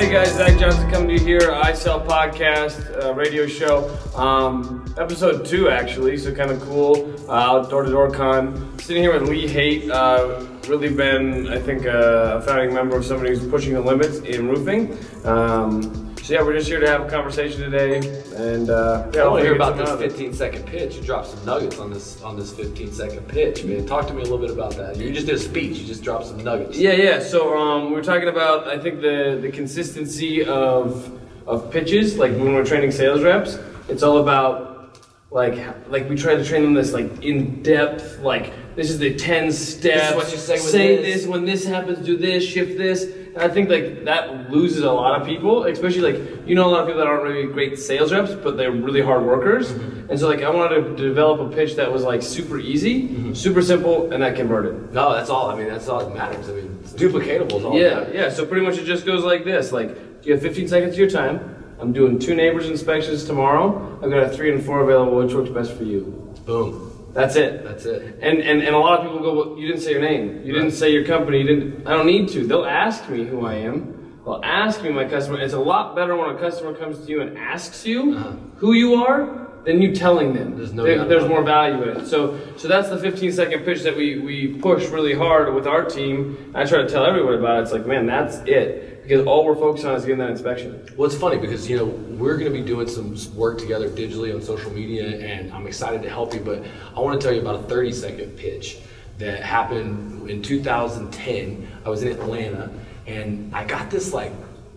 Hey guys, Zach Johnson coming to you here, I Sell Podcast, uh, radio show, um, episode two actually, so kind of cool, uh, door to door con. Sitting here with Lee Haight, uh, really been, I think, a founding member of somebody who's pushing the limits in roofing. Um, so yeah, we're just here to have a conversation today, and uh, yeah, I want to hear about this some out of it. 15 second pitch. You dropped some nuggets on this on this 15 second pitch, man. Talk to me a little bit about that. You just did a speech. You just dropped some nuggets. Yeah, yeah. So um, we were talking about I think the the consistency of of pitches. Like when we're training sales reps, it's all about like like we try to train them this like in depth. Like this is the ten steps. what you say say this. this when this happens. Do this. Shift this. I think like that loses a lot of people, especially like you know a lot of people that aren't really great sales reps, but they're really hard workers. Mm-hmm. And so like I wanted to develop a pitch that was like super easy, Mm-hmm. super simple, and that converted. No, that's all. I mean, that's all that matters. I mean, it's duplicatable. Is all Yeah, yeah. So pretty much it just goes like this: like do you have 15 seconds of your time. I'm doing two neighbors inspections tomorrow. I've got a three and four available. Which works best for you? Boom. That's it. That's it. And and, and a lot of people go, well, you didn't say your name. You didn't say your company. You didn't. I don't need to. They'll ask me who I am. They'll ask me my customer. It's a lot better when a customer comes to you and asks you Uh-huh. who you are than you telling them. There's no There- there's more value in it. So so that's the 15 second pitch that we we push really hard with our team. I try to tell everyone about it. It's like, man, that's it. Because all we're focused on is getting that inspection. Well, it's funny because you know we're going to be doing some work together digitally on social media, and I'm excited to help you. But I want to tell you about a 30 second pitch that happened in 2010. I was in Atlanta, and I got this like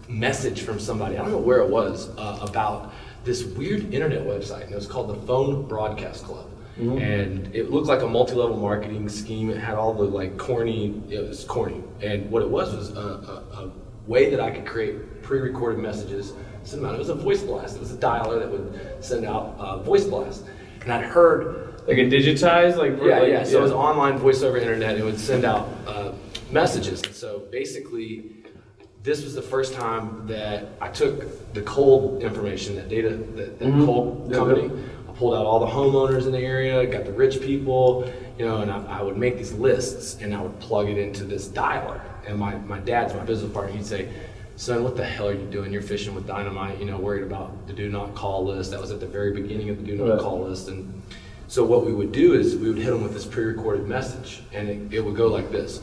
message from somebody. I don't know where it was uh, about this weird internet website, and it was called the Phone Broadcast Club. And it looked like a multi-level marketing scheme. It had all the like corny. It was corny, and what it was was a, a, a way that I could create pre-recorded messages. Send them out. It was a voice blast. It was a dialer that would send out uh, voice blast. And I'd heard, Like a digitized, like yeah, like- yeah. So it was online voice over internet. And it would send out uh, messages. And so basically, this was the first time that I took the cold information, that data, that, that cold Yeah, company. yeah. I pulled out all the homeowners in the area, got the rich people, you know, and I, I would make these lists and I would plug it into this dialer. And my, my dad's my business partner. He'd say, "Son, what the hell are you doing? You're fishing with dynamite. You know, worried about the do not call list. That was at the very beginning of the do not Right. call list." And so what we would do is we would hit them with this pre-recorded message, and it, it would go like this.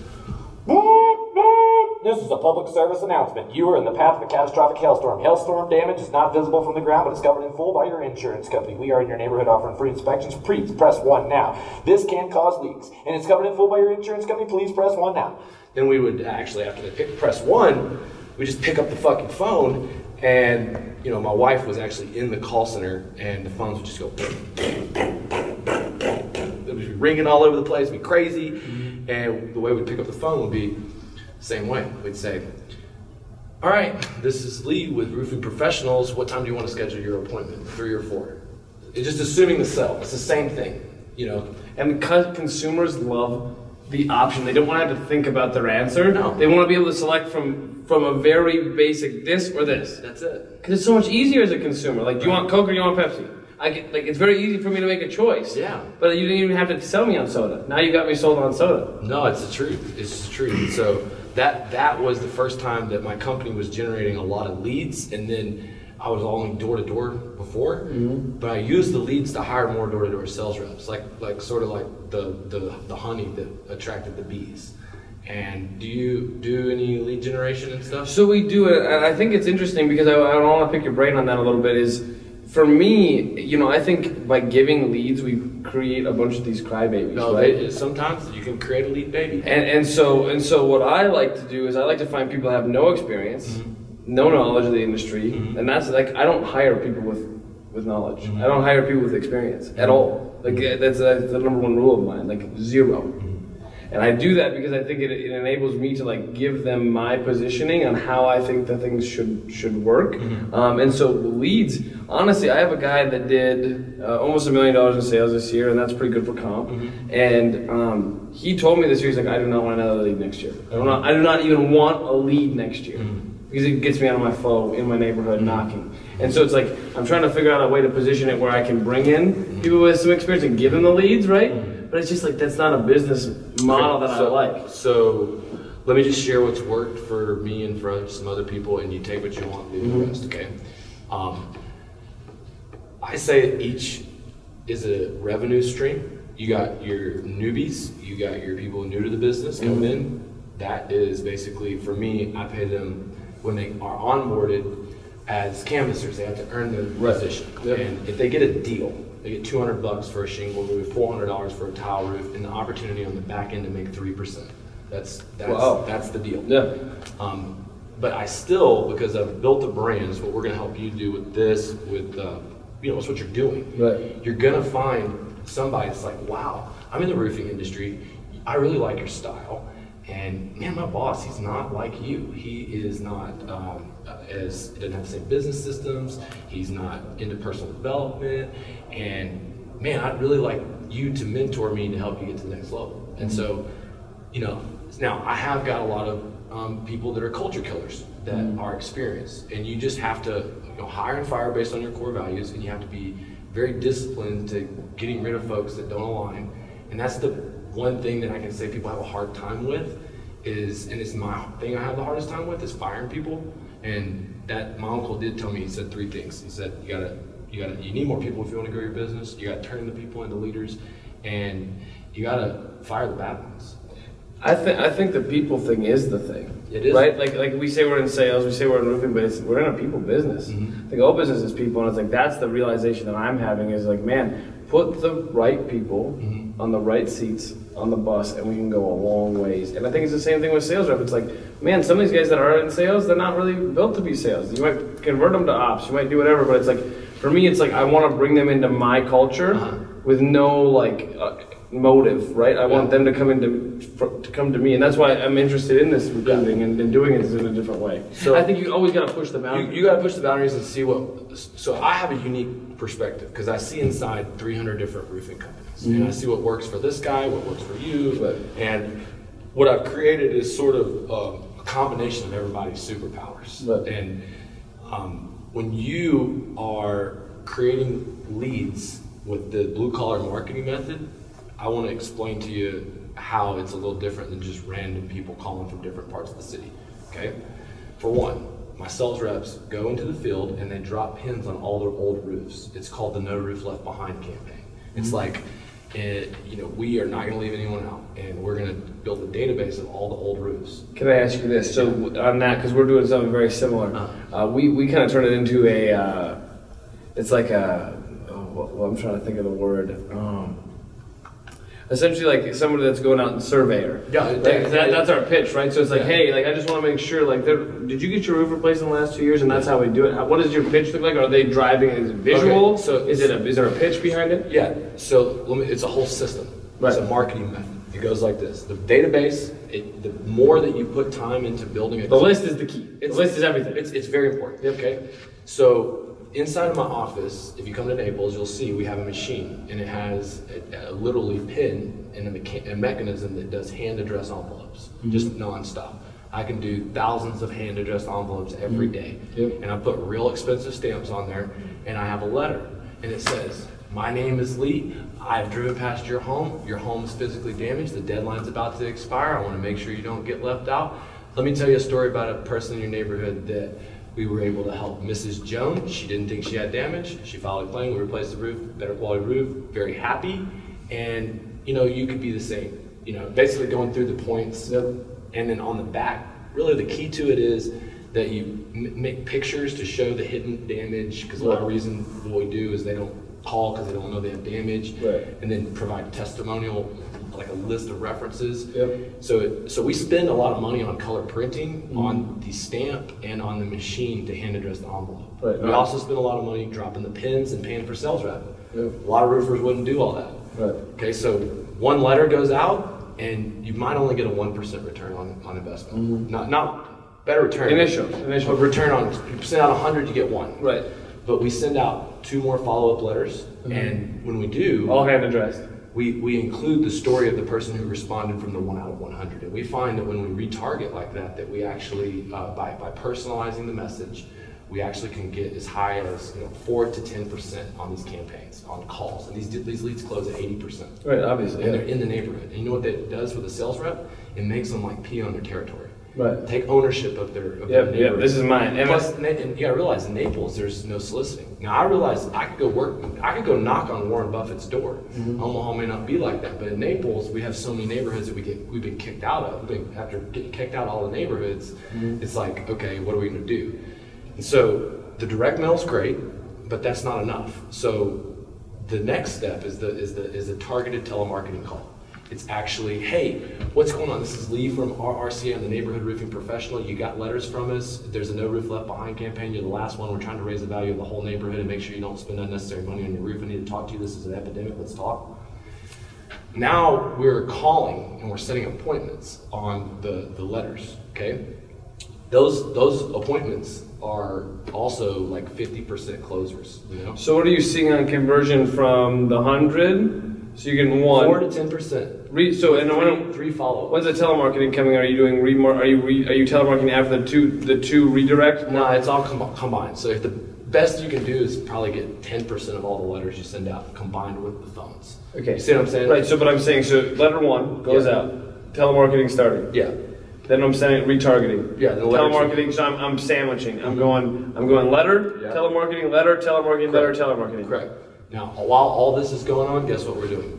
This is a public service announcement. You are in the path of a catastrophic hailstorm. Hailstorm damage is not visible from the ground, but it's covered in full by your insurance company. We are in your neighborhood offering free inspections. Please press one now. This can cause leaks, and it's covered in full by your insurance company. Please press one now. Then we would actually, after they pick, press one, we just pick up the fucking phone, and you know, my wife was actually in the call center, and the phones would just go. It would be ringing all over the place, be crazy, mm-hmm. and the way we'd pick up the phone would be the same way. We'd say, "All right, this is Lee with Roofing Professionals. What time do you want to schedule your appointment? Three or four? It's just assuming the sell. It's the same thing, you know. And consumers love the option. They don't want to have to think about their answer. No. They want to be able to select from from a very basic this or this. That's it. Because it's so much easier as a consumer. Like, do you want Coke or do you want Pepsi? I get, like it's very easy for me to make a choice. Yeah. But you didn't even have to sell me on soda. Now you got me sold on soda. No, it's the truth. It's the truth. So that that was the first time that my company was generating a lot of leads, and then I was only door to door before, but I used the leads to hire more door to door sales reps, like like sort of like the, the the honey that attracted the bees. And do you do any lead generation and stuff? So we do it, and I think it's interesting because I, I want to pick your brain on that a little bit. Is for me, you know, I think by giving leads, we create a bunch of these crybabies, No, right? they, sometimes you can create a lead baby. And and so and so what I like to do is I like to find people that have no experience, Mm-hmm. No knowledge of the industry, and that's like I don't hire people with with knowledge. Mm-hmm. I don't hire people with experience at all. Like uh, that's, that's the number one rule of mine. Like 0 Mm-hmm. And I do that because I think it, it enables me to like give them my positioning on how I think that things should should work. Mm-hmm. Um, and so leads, honestly, I have a guy that did uh, almost a million dollars in sales this year, and that's pretty good for comp. Mm-hmm. And um, he told me this year, he's like, I do not want another lead next year. I do not, I do not even want a lead next year Mm-hmm. Because it gets me out of my flow in my neighborhood knocking. And so it's like I'm trying to figure out a way to position it where I can bring in people with some experience and give them the leads, right? But it's just like that's not a business model that so, I like. So let me just share what's worked for me and for some other people, and you take what you want and do the rest, okay? Um, I say each is a revenue stream. You got your newbies, you got your people new to the business coming in. That is basically, for me, I pay them when they are onboarded as canvassers. They have to earn their Right. position. Yep. And if they get a deal, they get 200 bucks for a shingle roof, 400 dollars for a tile roof, and the opportunity on the back end to make three percent. That's that's Wow. that's the deal. Yeah. Um, but I still, because I've built a brand, what we're going to help you do with this, with, uh, you know, it's what you're doing. Right. You're going to find somebody that's like, wow, I'm in the roofing industry. I really like your style. And man, my boss, he's not like you. He is not um, as, doesn't have the same business systems. He's not into personal development. And man, I'd really like you to mentor me to help you get to the next level. And so, you know, now I have got a lot of um, people that are culture killers that are experienced, and you just have to you know, hire and fire based on your core values, and you have to be very disciplined to getting rid of folks that don't align. And that's the one thing that I can say people have a hard time with is, and it's my thing I have the hardest time with is firing people. And that my uncle did tell me. He said three things. He said you gotta, you gotta, you need more people if you want to grow your business. You gotta turn the people into leaders, and you gotta fire the bad ones. I think I think the people thing is the thing. It is. right. Like like we say we're in sales, we say we're in roofing, but it's, we're in a people business. Mm-hmm. I think all business is people, and it's like that's the realization that I'm having is like, man, put the right people Mm-hmm. On the right seats on the bus, and we can go a long ways. And I think it's the same thing with sales rep. It's like, man, some of these guys that are in sales, they're not really built to be sales. You might convert them to ops, you might do whatever, but it's like, for me, it's like I want to bring them into my culture Uh-huh. with no like. Uh, motive right i want them to come into fr- to come to me and that's why i'm interested in this recruiting and, and doing it in a different way So- i think you always got to push the You, you got to push the boundaries and see what. So I have a unique perspective because I see inside 300 different roofing companies, and I see what works for this guy, what works for you, Right. and what I've created is sort of um, a combination of everybody's superpowers. Right. And um, when you are creating leads with the blue collar marketing method, I want to explain to you how it's a little different than just random people calling from different parts of the city. Okay? For one, my sales reps go into the field and they drop pins on all their old roofs. It's called the No Roof Left Behind campaign. It's like, it, you know, we are not going to leave anyone out, and we're going to build a database of all the old roofs. Can I ask you this? So on that, because we're doing something very similar, uh, we we kind of turn it into a. Uh, it's like a. Oh, well, I'm trying to think of the word. Um, essentially, like somebody that's going out and surveyor. Yeah, that, that's our pitch, right? So it's like, hey, like I just want to make sure, like, did you get your roof replaced in the last two years, and that's how we do it? How, what does your pitch look like? Are they driving? Is it visual? Okay, so- is it a, is there a pitch behind it? Yeah, so let me, it's a whole system. Right. It's a marketing method. It goes like this. The database, it, the more that you put time into building a The list is the key. The It's- list is everything. It's, it's very important. Okay. So inside of my office, if you come to Naples, you'll see we have a machine, and it has a, a literally pin and a, mecha- a mechanism that does hand addressed envelopes, mm-hmm. just nonstop. I can do thousands of hand addressed envelopes every mm-hmm. day, Yep. and I put real expensive stamps on there, and I have a letter, and it says, "My name is Lee. I've driven past your home. Your home is physically damaged. The deadline's about to expire. I want to make sure you don't get left out." Let me tell you a story about a person in your neighborhood that we were able to help. Mrs. Jones, she didn't think she had damage. She filed a claim. We replaced the roof, better quality roof. Very happy, and you know you could be the same. You know, basically going through the points. And then on the back, really the key to it is that you m- make pictures to show the hidden damage. Because a lot of reason what we do is they don't call because they don't know they have damage. Right. And then provide testimonial, like a list of references. Yep. So, it, so we spend a lot of money on color printing, Mm-hmm. on the stamp, and on the machine to hand address the envelope. Right. We also spend a lot of money dropping the pins and paying for sales rep. Yep. A lot of roofers wouldn't do all that. Right. Okay, so one letter goes out, and you might only get a one percent return on, on investment. Not not better return. Mm-hmm. Initial, initial. But return on you send out hundred, you get one. Right. But we send out two more follow up letters, Mm-hmm. and when we do, All hand addressed. We, we include the story of the person who responded from the one out of 100. And we find that when we retarget like that, that we actually, uh, by, by personalizing the message, we actually can get as high as you know, 4 to 10% on these campaigns, on calls. And these, these leads close at 80%. Right. Obviously. And they're in the neighborhood. And you know what that does for the sales rep? it makes them like pee on their territory. Right. Take ownership of their. Of Yep, their yep, this is mine. And Plus, Na- and you gotta realize in Naples, there's no soliciting. Now I realize I could go work, I could go knock on Warren Buffett's door. Mm-hmm. Omaha may not be like that, but in Naples, we have so many neighborhoods that we get, we've been kicked out of. Been- after getting kicked out of all the neighborhoods, Mm-hmm. it's like, okay, what are we gonna do? And so the direct mail is great, but that's not enough. So the next step is the is the is a targeted telemarketing call. It's actually, hey, what's going on? This is Lee from RRCA, I'm the neighborhood roofing professional. You got letters from us. There's a no roof left behind campaign. You're the last one. We're trying to raise the value of the whole neighborhood and make sure you don't spend unnecessary money on your roof. I need to talk to you. This is an epidemic. Let's talk. Now we're calling and we're setting appointments on the, the letters, okay? Those those appointments are also like 50% closers, you know? So what are you seeing on conversion from the hundred? So you're getting one. Four to ten percent. Re, so and Three, when, three follow when's the telemarketing coming? Are you doing remar? Are you re, are you telemarketing after the two the two redirect? No, it's all com- combined. So if the best you can do is probably get ten percent of all the letters you send out combined with the phones. Okay. You see what I'm saying? Right. So but I'm saying so letter one goes Yeah. out. Telemarketing starting. Yeah. Then I'm sending retargeting. Yeah, the telemarketing. So I'm, I'm sandwiching. I'm mm-hmm. going. I'm going letter, Yeah. telemarketing, letter, telemarketing, letter, Correct. telemarketing. Correct. Now, while all this is going on, guess what we're doing?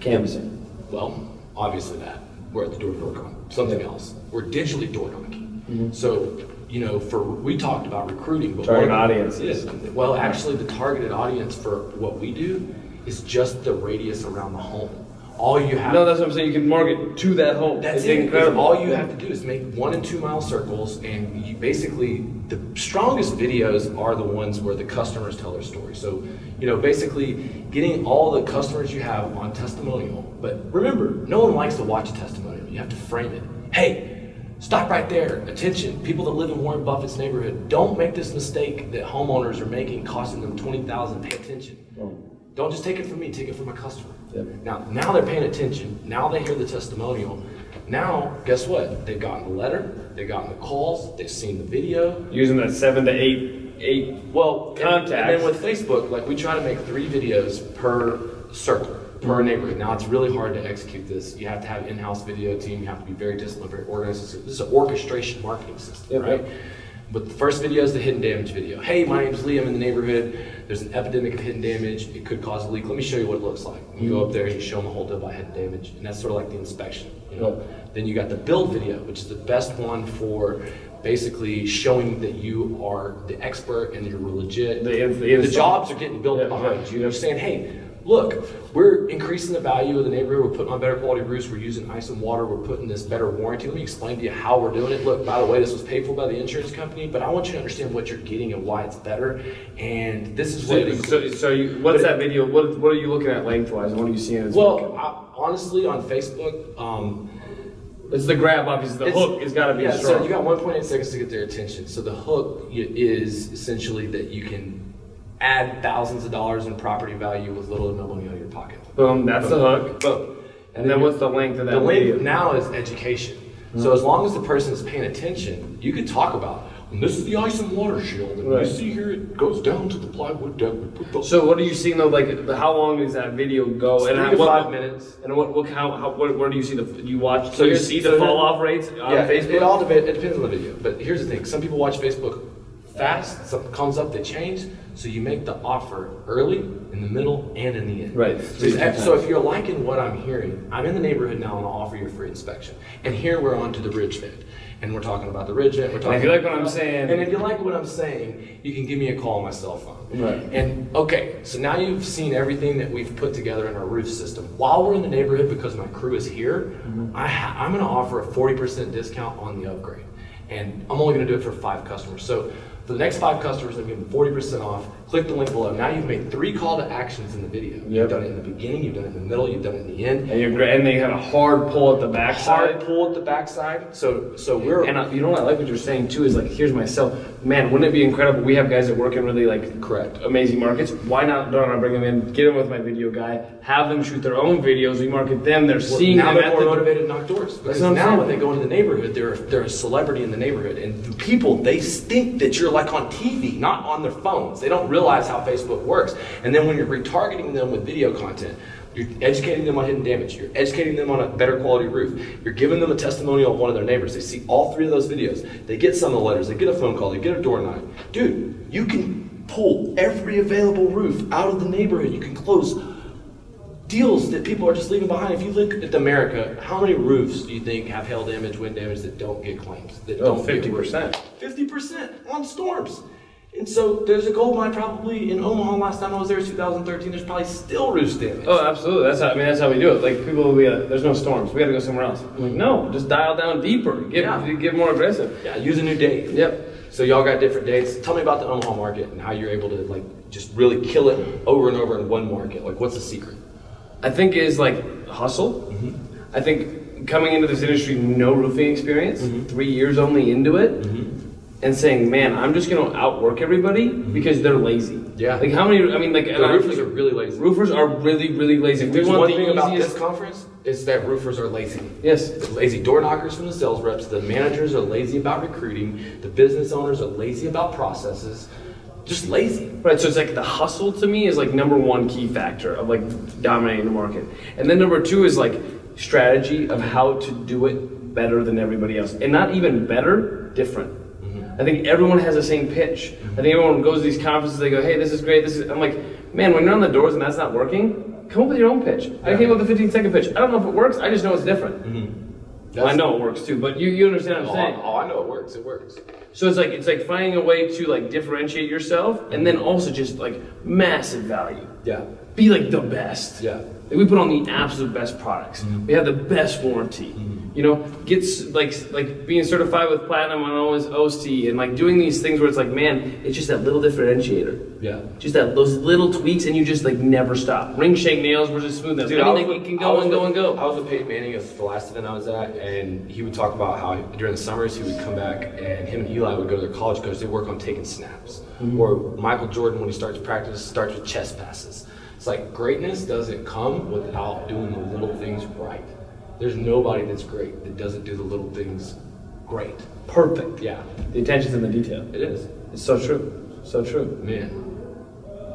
Canvassing. Well, obviously that. We're at the door to door con. Something else. We're digitally door knocking. Mm-hmm. So, you know, for we talked about recruiting, but Target one of the- audiences. Yeah. Well, actually, the targeted audience for what we do is just the radius around the home. All you have. No, that's what I'm saying. You can market to that home. That's it's it. incredible. All you have to do is make one and two mile circles, and you basically the strongest videos are the ones where the customers tell their story. So, you know, basically getting all the customers you have on testimonial. But remember, no one likes to watch a testimonial. You have to frame it. Hey, stop right there. Attention, people that live in Warren Buffett's neighborhood, don't make this mistake that homeowners are making, costing them twenty thousand. Pay attention. Oh. Don't just take it from me, take it from a customer. Yep. Now, now they're paying attention. Now they hear the testimonial. Now, guess what? They've gotten the letter, they've gotten the calls, they've seen the video. using that seven to eight eight Well, and- Contacts. And then with Facebook, like we try to make three videos per circle, per neighborhood. Now it's really hard to execute this. You have to have in-house video team. You have to be very disciplined, very organized. This is an orchestration marketing system, Yep, right? yep. But the first video is the hidden damage video. Hey, my name's Lee. I'm in the neighborhood. There's an epidemic of hidden damage. It could cause a leak. Let me show you what it looks like. You go up there and you show them a whole deal about hidden damage, and that's sort of like the inspection. You know. Then you got the build video, which is the best one for basically showing that you are the expert and you're legit. The the the jobs are getting built Yeah, behind yeah, you. You're saying, hey, look, we're increasing the value of the neighborhood. We're putting on better quality roofs. We're using ice and water. We're putting this better warranty. Let me explain to you how we're doing it. Look, by the way, this was paid for by the insurance company, but I want you to understand what you're getting and why it's better. And this is what it So, includes. so, so you, what's that video? What, what are you looking at lengthwise? What are you seeing? As well, I, honestly, on Facebook, um, it's the grab, obviously. The It's- hook has got to be yeah, strong. So you got 1.8 seconds to get their attention. So the hook is essentially that you can add thousands of dollars in property value with little to no money out of your pocket. Boom. That's the hook. Boom. And then what's the length of that The video? now is education. So hmm. as long as the person is paying attention, you could talk about. And this is the ice and water shield, and Right. you see here it goes down to the plywood deck. We put those So what are you seeing though? Like, how long does that video go? It's and three how, to what, five minutes. And what, what how, how what, where do you see the? You watch? So you see so the fall off rates on yeah, Facebook. It, all depends. It depends on the video. But here's the thing: some people watch Facebook fast. Something comes up, they change. So you make the offer early, in the middle, and in the end. Right. So, if- you're liking what I'm hearing, I'm in the neighborhood now, and I'll offer you a free inspection. And here we're on to the ridge vent. And we're talking about the ridge vent. We're talking. if you like what I'm saying- and if you like what I'm saying, you can give me a call on my cell phone. Right. And okay, so now you've seen everything that we've put together in our roof system. While we're in the neighborhood, because my crew is here, mm-hmm. I ha- I'm going to offer a 40% discount on the upgrade. And I'm only going to do it for five customers. So for the next five customers, I'm giving 40% off. Click the link below. Now you've made three call to actions in the video. Yep. You've done it in the beginning, you've done it in the middle, you've done it in the end. and you're great. And they have a hard pull at the backside. Hard pull at the backside. So so we're And uh, you know what I like what you're saying too is like here's myself. Man, wouldn't it be incredible? We have guys that work in really like Correct. amazing markets. Why not? Don't I bring them in? Get them with my video guy. Have them shoot their own videos. We market them. They're seeing now them they're more motivated to knock doors because now saying. when they go into the neighborhood, they're they're a celebrity in the neighborhood, and the people they think that you're like on TV, not on their phones. They don't realize how Facebook works, and then when you're retargeting them with video content, You're educating them on hidden damage. You're educating them on a better quality roof. You're giving them a testimonial of one of their neighbors. They see all three of those videos. They get some of the letters. They get a phone call. They get a door knock. Dude, you can pull every available roof out of the neighborhood. You can close deals that people are just leaving behind. If you look at America, how many roofs do you think have hail damage, wind damage that don't get claims? That Oh, don't 50%. Fifty percent on storms. And so there's a gold mine probably in Omaha. Last time I was there, was 2013. There's probably still roof damage. Oh, absolutely. That's how, I mean, that's how we do it. Like people will be like, "There's no storms. We got to go somewhere else." I'm like, no, just dial down deeper. Get Yeah. get more aggressive. Yeah, use a new date. Yep. So y'all got different dates. Tell me about the Omaha market and how you're able to like just really kill it over and over in one market. Like, what's the secret? I think is like hustle. Mm-hmm. I think coming into this industry, no roofing experience, mm-hmm. three years only into it, mm-hmm. And saying, "Man, I'm just gonna outwork everybody because they're lazy." Yeah. Like how many? I mean, like The I- roofers are really lazy. Roofers are really, really lazy. If we there's want one the thing about this conference, is that roofers are lazy. yes. The lazy door knockers from the sales reps, the managers are lazy about recruiting, the business owners are lazy about processes, just lazy. Right, so it's like the hustle to me is like number one key factor of like dominating the market. And then number two is like strategy of how to do it better than everybody else. And not even better, different. I think everyone has the same pitch. I think everyone goes to these conferences, they go, hey, this is great, this is I'm like, man, when you're on the doors and that's not working, come up with your own pitch. I came up with a 15 second pitch. I don't know if it works, I just know it's different. Mm-hmm. Well, I know it works too, but you, you understand what Oh, I'm I, saying. oh, I know it works. It works. So it's like it's like finding a way to like differentiate yourself, and then also just like massive value. Yeah. Be like the best. Yeah. Like we put on the absolute best products. Mm-hmm. We have the best warranty. Mm-hmm. You know, gets like like being certified with platinum on always OST and like doing these things where it's like, man, it's just that little differentiator. Yeah. Just that those little tweaks, and you just like never stop. Ring shank nails versus smoothness. Dude, I mean, like, with- it can go and go with- and go. I was with Peyton Manning at the last event I was at, and he would talk about how during the summers he would come back and him and Eli would go to their college coach. They work on taking snaps. Mm-hmm. Or Michael Jordan, when he starts practice, starts with chest passes. It's like greatness doesn't come without doing the little things right. There's nobody that's great that doesn't do the little things great. Perfect. Yeah, The attention's in the detail. it is. It's so true. So true. Man.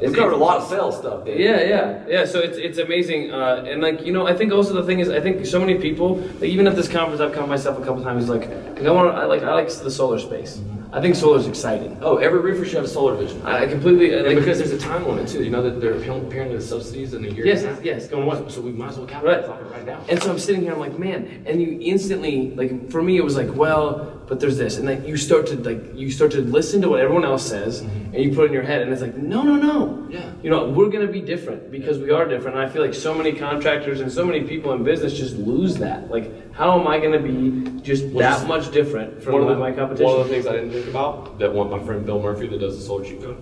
It's- covered a lot of sales stuff, Dave. Yeah, yeah, yeah. So it's it's amazing, uh, and like you know, I think also the thing is, I think so many people, like even at this conference, I've come myself a couple times. Like, like I want, I like, I like the solar space. I think solar is exciting. Oh, every roofer should have a solar vision. I, I completely I like because there's a time limit too. You know that they're apparently the subsidies in a year. yes, half. yes, going one. So we might as well Right. capitalize off it right now. And so I'm sitting here, I'm like, man, and you instantly, like, for me, it was like, well, but there's this, and like you start to like you start to listen to what everyone else says, and you put it in your head, and it's like, no, no, no, Yeah. you know, we're gonna be different because we are different. And I feel like so many contractors and so many people in business just lose that. Like, how am I gonna be just Well, that just- much different from one of my competition? One of the things I didn't think about that one my friend Bill Murphy that does the solar cheat code.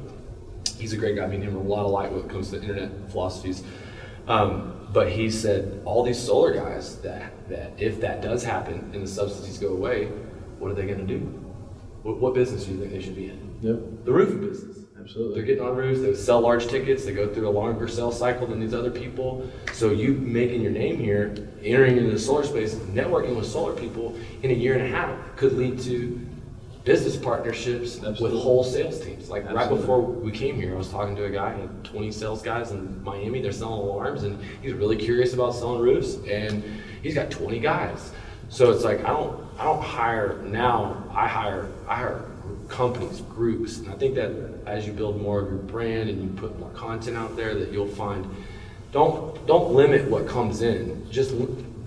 He's a great guy. Me and him a lot of light when it comes to internet philosophies. Um, but he said all these solar guys that that if that does happen and the subsidies go away, what are they going to do? What, what business do you think they should be in? Yep, The roofing business. absolutely. They're getting on roofs, they sell large tickets, they go through a longer sales cycle than these other people. So you making your name here, entering into the solar space, networking with solar people in a year and a half could lead to business partnerships with Absolutely. whole sales teams. Like right before we came here, I was talking to a guy, had 20 sales guys in Miami, they're selling alarms and he's really curious about selling roofs and he's got 20 guys. So it's like I don't I don't hire now, I hire I hire companies, groups. And I think that as you build more of your brand and you put more content out there that you'll find don't don't limit what comes in. Just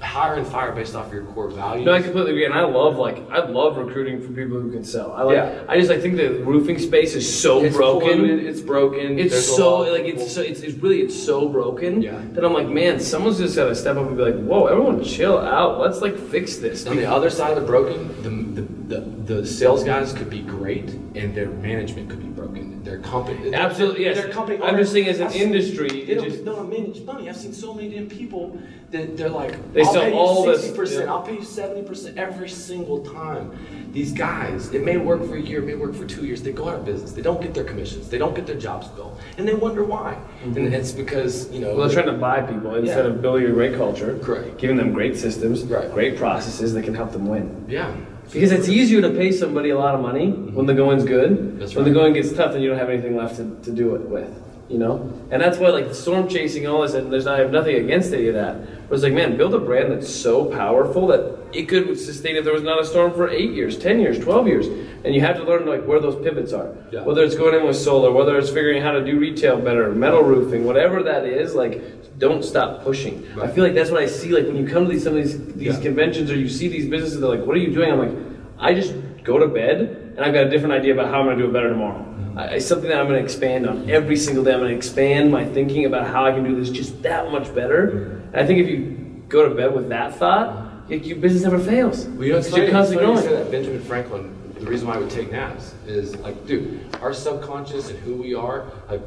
hire and fire based off your core values. No, I completely agree, and I love like I love recruiting for people who can sell. I like. Yeah. I just I think the roofing space is so it's broken. polluted, it's broken. It's there's so like it's so it's, it's really it's so broken Yeah. that I'm like, man, someone's just gotta step up and be like, whoa, everyone chill out. Let's like fix this. On the other side of the broken, the, the, the, the sales guys could be great and their management could be broken. Their company. Absolutely, yes. Their company I'm just saying as an I've seen- industry, They don't, just- don't manage money. I've seen so many damn people that they're like, They I'll sell pay all you 60%, yeah. I'll pay you 70% every single time. These guys, it may work for a year, it may work for two years. They go out of business. They don't get their commissions. They don't get their jobs filled. And they wonder why. Mm-hmm. And it's because, you know. well, they're trying to buy people instead Yeah. of building a great culture, Correct. giving them great systems, Right. great processes that can help them win. yeah. Because it's easier to pay somebody a lot of money when the going's good. That's right. When the going gets tough, then you don't have anything left to, to do it with. You know, and that's why like the storm chasing all this, and there's I have nothing against any of that. But it's like, man, build a brand that's so powerful that it could sustain if there was not a storm for eight years, ten years, twelve years, and you have to learn like where those pivots are. Yeah. Whether it's going in with solar, whether it's figuring out how to do retail better, metal roofing, whatever that is, like don't stop pushing. I feel like that's what I see. Like when you come to these some of these these Yeah. conventions or you see these businesses, they're like, "What are you doing?" I'm like, "I just go to bed and I've got a different idea about how I'm going to do it better tomorrow." Mm-hmm. I, it's something that I'm going to expand on every single day. I'm going to expand my thinking about how I can do this just that much better. Mm-hmm. And I think if you go to bed with that thought, like, your business never fails. Well, you know, it's funny, you're constantly it's funny you growing. say that. Benjamin Franklin, the reason why we take naps is like, dude, our subconscious and who we are. Like,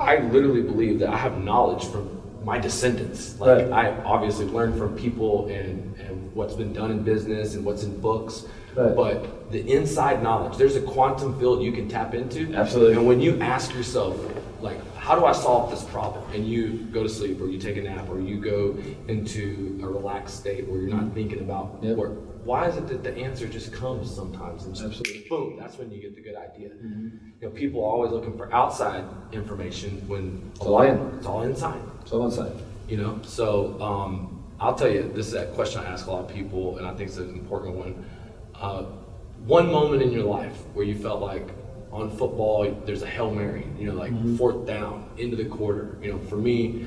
I literally believe that I have knowledge from my descendants. Like, Right. I obviously learned from people and, and what's been done in business and what's in books. Right. But the inside knowledge, there's a quantum field you can tap into. Absolutely. And when you ask yourself, like, how do I solve this problem? And you go to sleep or you take a nap or you go into a relaxed state where you're not thinking about Yep. work. Why is it that the answer just comes sometimes and just Absolutely. boom, that's when you get the good idea. You know, people are always looking for outside information when It's all in. it's all inside. It's all inside. You know, so um, I'll tell you, this is a question I ask a lot of people, and I think it's an important one. Uh, one moment in your life where you felt like on football, there's a hail mary, you know, like fourth down into the quarter. You know, for me,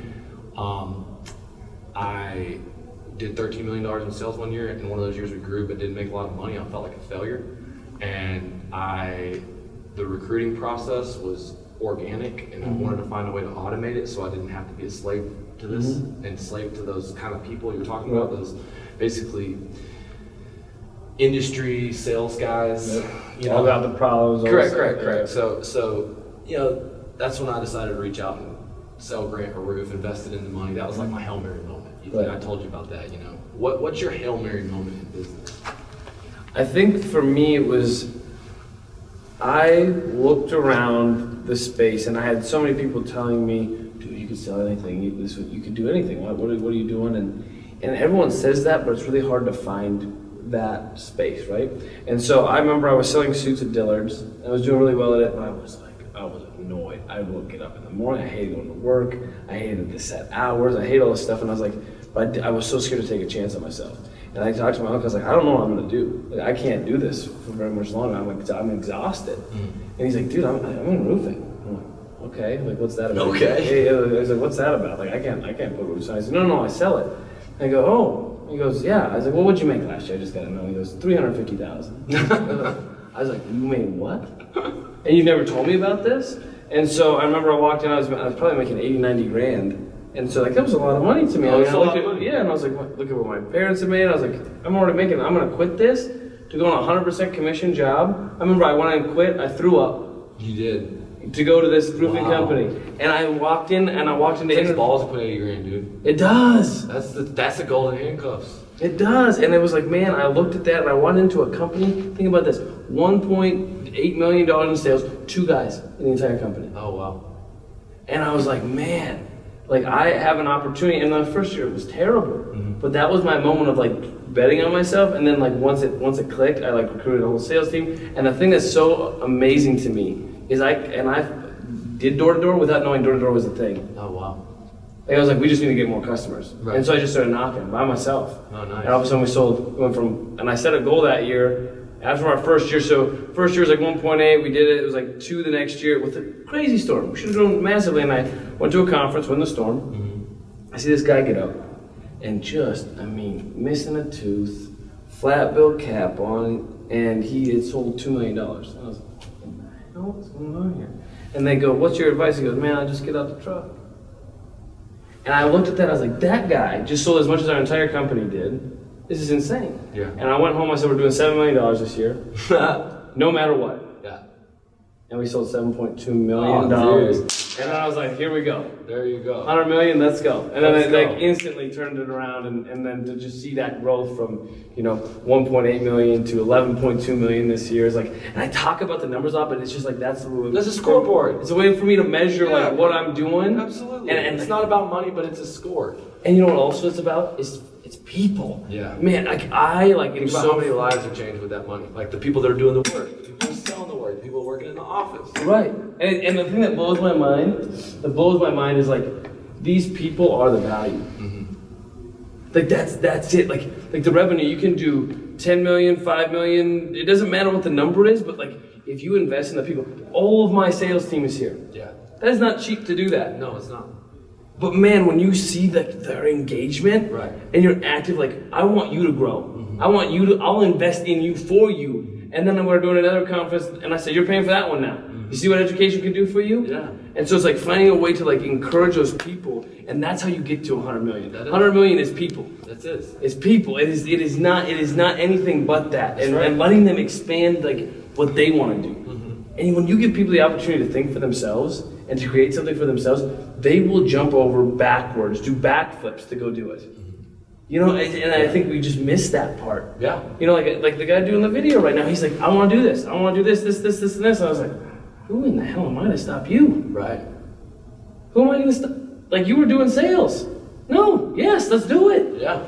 um, I did $13 million in sales one year, and one of those years we grew but didn't make a lot of money. I felt like a failure, and I, the recruiting process was organic, and I mm-hmm. wanted to find a way to automate it so I didn't have to be a slave to this mm-hmm. and slave to those kind of people you're talking about. Those basically industry sales guys. You all know, about the problems. all Correct, correct, correct. So, so you know, that's when I decided to reach out and sell Grant a roof, invested in the money. That was like my hail mary moment. I told you about that? You know, what what's your hail mary moment in business? I think for me it was I looked around the space and I had so many people telling me, dude, you could sell anything. You, this, you could do anything. What, what, are, what are you doing? And, and everyone says that, but it's really hard to find that space, right? And so I remember I was selling suits at Dillard's. I was doing really well at it, but I was like, annoyed. I would get up in the morning. I hated going to work. I hated the set hours. I hated all this stuff. And I was like, but I, was so scared to take a chance on myself. And I talked to my uncle. I was like, I don't know what I'm gonna do. Like, I can't do this for very much longer. I'm like, I'm exhausted. Mm-hmm. And he's like, dude, I'm, I'm in roofing. I'm like, okay. Like, what's that about? Okay. I was like, what's that about? Like, I can't, I can't put roofs on. I said, no, no, I sell it. And I go, oh. He goes, yeah. I was like, well, what'd you make last year? I just got to know. He goes, three hundred fifty thousand. I was like, you made what? And you never told me about this? And so I remember I walked in, I was, I was probably making 80, 90 grand. And so like that was a lot of money to me. Oh, I a looked at- Yeah, and I was like, look at what my parents have made. I was like, I'm already making. I'm gonna quit this to go on a hundred percent commission job. I remember I went and quit. I threw up You did. to go to this roofing Wow. company, and I walked in and I walked into It takes inter- balls to put eighty grand, dude. It does. That's the that's the golden handcuffs. It does. And it was like, man, I looked at that and I went into a company. Think about this $1.8 million in sales, two guys in the entire company. Oh wow. And I was like, man, like I have an opportunity. And the first year it was terrible. Mm-hmm. But that was my moment of like betting on myself. And then like once it once it clicked, I like recruited a whole sales team. And the thing that's so amazing to me is I and I did door to door without knowing door to door was a thing. Oh wow. Like I was like, we just need to get more customers. Right. And so I just started knocking by myself. Oh, nice. And all of a sudden we sold, went from, and I set a goal that year. After our first year, so first year was like 1.8, we did it, it was like two the next year with a crazy storm. We should have grown massively. And I went to a conference, went in the storm. Mm-hmm. I see this guy get up and just, I mean, missing a tooth, flat bill cap on, and he had sold $2 million. And I was like, what the hell? What's going on here? And they go, what's your advice? He goes, man, I just get out the truck. And I looked at that, I was like, that guy just sold as much as our entire company did. This is insane. Yeah. And I went home, I said, we're doing $7 million this year, no matter what. yeah. And we sold $7.2 million. Oh, and then I was like, here we go. There you go. 100 million, let's go. And then Let's it go. like instantly turned it around and, and then to just see that growth from, you know, 1.8 million to 11.2 million this year is like, and I talk about the numbers a lot, but it's just like, that's the way. That's a scoreboard. It's a way for me to measure Yeah. like what I'm doing. Absolutely. And, and it's not about money, but it's a score. And you know what also it's about? It's it's people. Yeah. Man, like I like Think so many lives are changed with that money. Like the people that are doing the work, the people who are selling the work, the people working in the office. Right. And, and the thing that blows my mind, that blows my mind is like, these people are the value. Mm-hmm. Like that's that's it. Like like the revenue, you can do 10 million, 5 million. It doesn't matter what the number is, but like if you invest in the people, all of my sales team is here. Yeah. That is not cheap to do that. No, it's not. But man, when you see the, their engagement Right. and you're active, like I want you to grow. Mm-hmm. I want you to. I'll invest in you for you. And then we're doing another conference, and I said, "You're paying for that one now." Mm-hmm. You see what education can do for you? Yeah. And so it's like finding a way to like encourage those people, and that's how you get to 100 million. That is- 100 million is people. That's it. It's people. It is. It is not. It is not anything but that. And, right. and letting them expand like what they want to do. Mm-hmm. And when you give people the opportunity to think for themselves and to create something for themselves, they will jump over backwards, do backflips to go do it. You know, and, and I think we just missed that part. Yeah. You know, like like the guy doing the video right now. He's like, I want to do this. I want to do this, this, this, this, and this. And I was like, who in the hell am I to stop you? Right. Who am I going to stop? Like you were doing sales. No. Yes, let's do it. Yeah.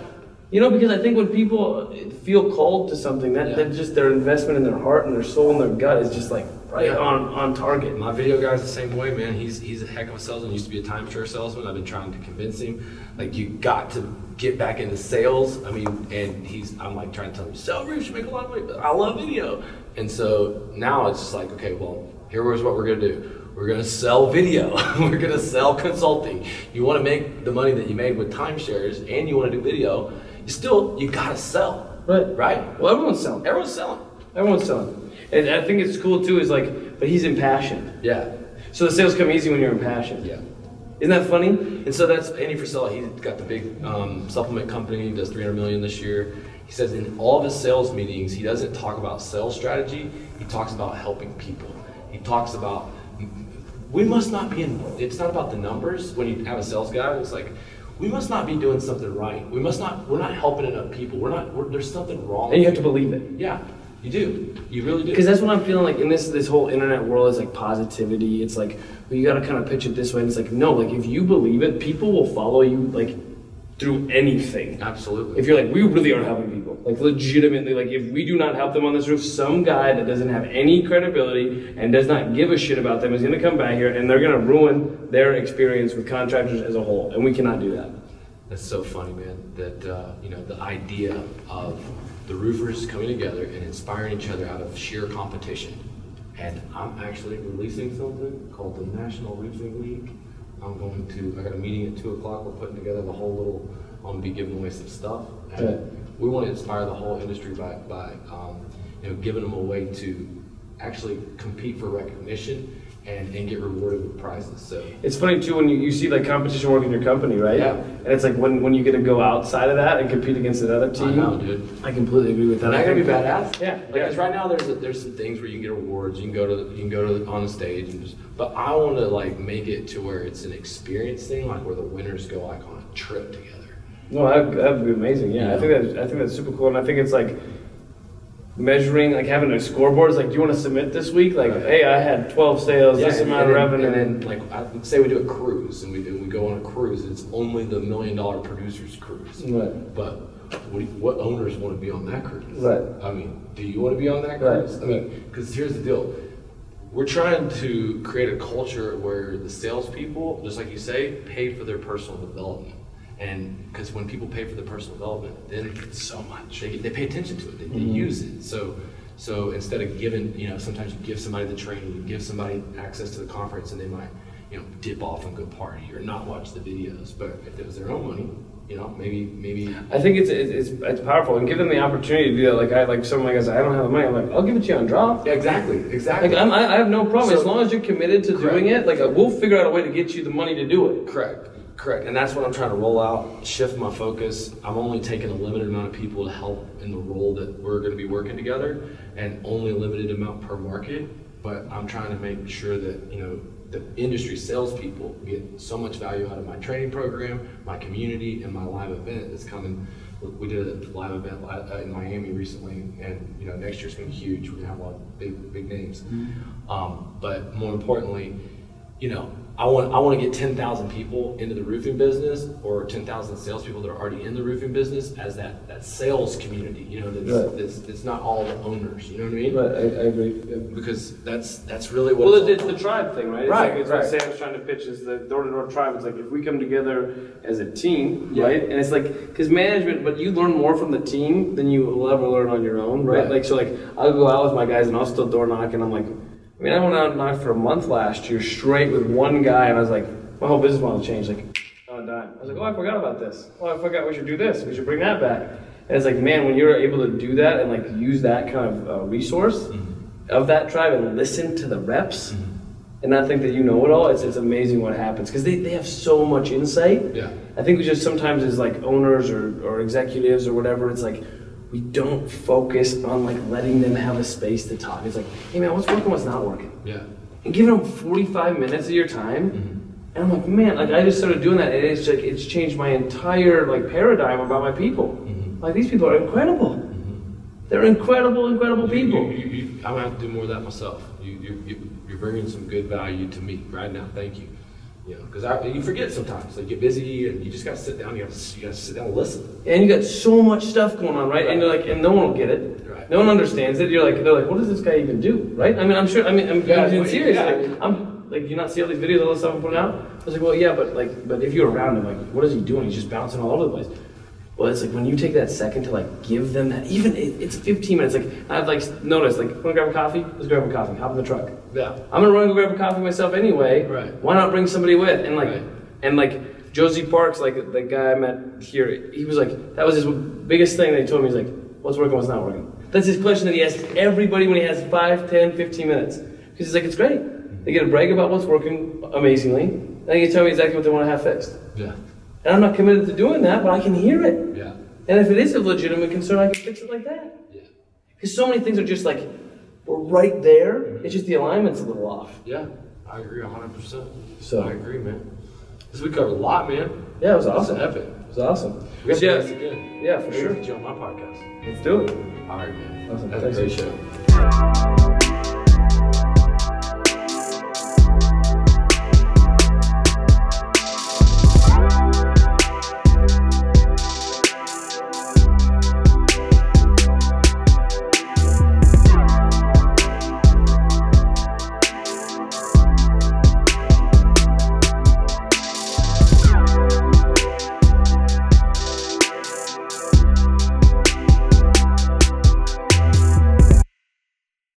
You know, because I think when people feel called to something, that, Yeah. that just their investment in their heart and their soul and their gut is just like right on on target. My video guy's the same way, man. He's he's a heck of a salesman. He Used to be a timeshare salesman. I've been trying to convince him, like you got to get back into sales. I mean, and he's I'm like trying to tell him, sell roofs, you make a lot of money. But I love video, and so now it's just like, okay, well, here's what we're gonna do. We're gonna sell video. we're gonna sell consulting. You want to make the money that you made with timeshares, and you want to do video. You still you gotta sell, Right. right? Well, everyone's selling. Everyone's selling. Everyone's selling. And I think it's cool too. Is like, but he's impassioned. Yeah. So the sales come easy when you're impassioned. Yeah. Isn't that funny? And so that's Andy Frisella. He's got the big um, supplement company. He does 300 million this year. He says in all of his sales meetings, he doesn't talk about sales strategy. He talks about helping people. He talks about we must not be in. It's not about the numbers. When you have a sales guy, it's like we must not be doing something right. We must not. We're not helping enough people. We're not. We're, there's something wrong. And you have to believe it. Yeah, you do. You really do. Because that's what I'm feeling like in this this whole internet world is like positivity. It's like well, you got to kind of pitch it this way. And it's like no, like if you believe it, people will follow you like through anything. absolutely. If you're like, we really are helping people, like legitimately, like if we do not help them on this roof, some guy that doesn't have any credibility and does not give a shit about them is gonna come back here and they're gonna ruin their experience with contractors as a whole, and we cannot do that. That's so funny, man. That uh, you know the idea of the roofers coming together and inspiring each other out of sheer competition. And I'm actually releasing something called the National Roofing League. I'm going to. I got a meeting at two o'clock. We're putting together the whole little. I'm gonna be giving away some stuff. And we want to inspire the whole industry by by um, you know giving them a way to actually compete for recognition and, and get rewarded with prizes. So It's funny too when you, you see like competition work in your company, right? Yeah. And it's like when, when you get to go outside of that and compete against another team. I know, dude. I completely agree with that. That gotta be badass. Yeah, Like, yeah. 'cause right now there's there's some things where you can get awards. You can go to the, you can go to the, on the stage and just. But I want to like make it to where it's an experience thing, like where the winners go like on a trip together. No, that would be amazing. Yeah, You I think that I think that's super cool, and I think it's like measuring, like having a scoreboard. It's like, do you want to submit this week? Like, Right. hey, I had 12 sales, this and, amount and of then, revenue. And then like I, say we do a cruise and we do, we go on a cruise. It's only the million dollar producers cruise. Right. But what, what owners want to be on that cruise? Right. I mean, do you want to be on that Right. cruise? I mean, because here's the deal. We're trying to create a culture where the salespeople, just like you say, pay for their personal development. And because when people pay for the personal development, then it's so much they, they pay attention to it, they, they mm-hmm. use it. So, so instead of giving, you know, sometimes you give somebody the training, you give somebody access to the conference, and they might, you know, dip off and go party or not watch the videos. But if it was their own money, you know, maybe maybe I think it's, it's it's it's powerful, and give them the opportunity to do that. Like I like someone like I said, I don't have the money. I'm like, I'll give it to you on drop. yeah, exactly, exactly. Like I'm, I I have no problem So- as long as you're committed to Correct. doing it. Like we'll figure out a way to get you the money to do it. Correct, correct. And that's what I'm trying to roll out, shift my focus. I'm only taking a limited amount of people to help in the role that we're going to be working together and only a limited amount per market. But I'm trying to make sure that, you know, the industry salespeople get so much value out of my training program, my community, and my live event that's coming. We did a live event uh, in Miami recently, and you know next year's going to be huge. We're going to have a lot of big, big names. Um, but more importantly, you know, I want I want to get ten thousand people into the roofing business, or ten thousand salespeople that are already in the roofing business as that that sales community. You know, that's, Right. that's, that's not all the owners. You know what I mean? Right, I, I agree. Yeah. Because that's that's really what. Well, it's it's, it's the tribe thing, right? It's Right, like, it's right. what Sam's trying to pitch is the door-to-door tribe. It's like if we come together as a team, Yeah. right? And it's like because management, but you learn more from the team than you will ever learn on your own, right? Right. Like so, like I'll go out with my guys and I'll still door knock, and I'm like, I mean, I went out and knocked for a month last year straight with one guy, and I was like, my whole business model changed, like on a dime. I was like, oh, I forgot about this. Oh, I forgot we should do this. We should bring that back. And it's like, man, when you're able to do that and like use that kind of uh, resource of that tribe and listen to the reps and not think that you know it all, it's, it's amazing what happens because they, they have so much insight. Yeah. I think we just sometimes as like owners or, or executives or whatever, it's like we don't focus on like letting them have a space to talk. It's like, hey man, what's working, what's not working? Yeah. and giving them 45 minutes of your time. Mm-hmm. And I'm like, man, like I just started doing that, and it's like it's changed my entire like paradigm about my people. Mm-hmm. Like these people are incredible. Mm-hmm. They're incredible, incredible You, people. you, you, I'm gonna have to do more of that myself. You, you, you're bringing some good value to me right now. Thank you. You know, because you forget sometimes. Like, get busy, and you just gotta sit down. You gotta, you gotta sit down and listen. And you got so much stuff going on, right? And you're like, and no one will get it. Right. No one understands it. You're like, they're like, what does this guy even do, right? I mean, I'm sure. I mean, I'm, Yeah, I'm serious. yeah. Like, I'm like, you not see all these videos, all this stuff I'm putting out? I was like, well, yeah, but like, but if you're around him, like, what is he doing? He's just bouncing all over the place. Well, it's like when you take that second to like give them that, even it, it's 15 minutes. Like I've like noticed, like, want to grab a coffee? Let's grab a coffee. Hop in the truck. Yeah. I'm gonna run and grab a coffee myself anyway. Right. Why not bring somebody with? And like, Right. and like Josie Parks, like the guy I met here, he was like, that was his biggest thing that he told me. He's like, what's working, what's not working. That's his question that he asks everybody when he has 5, 10, 15 minutes. Because he's like, it's great. They get to brag about what's working amazingly. Then they can tell me exactly what they want to have fixed. Yeah. And I'm not committed to doing that, but I can hear it. Yeah. And if it is a legitimate concern, I can fix it like that. Yeah. Because so many things are just like, we're right there. Mm-hmm. It's just the alignment's a little off. Yeah. I agree 100%. So- I agree, man. Because we covered a lot, man. Yeah, it was This is awesome. epic. It was awesome. We got to yeah, yeah, for Maybe sure. Get you on my podcast. Let's do it. All right, man. Awesome. That's a Thanks. great show.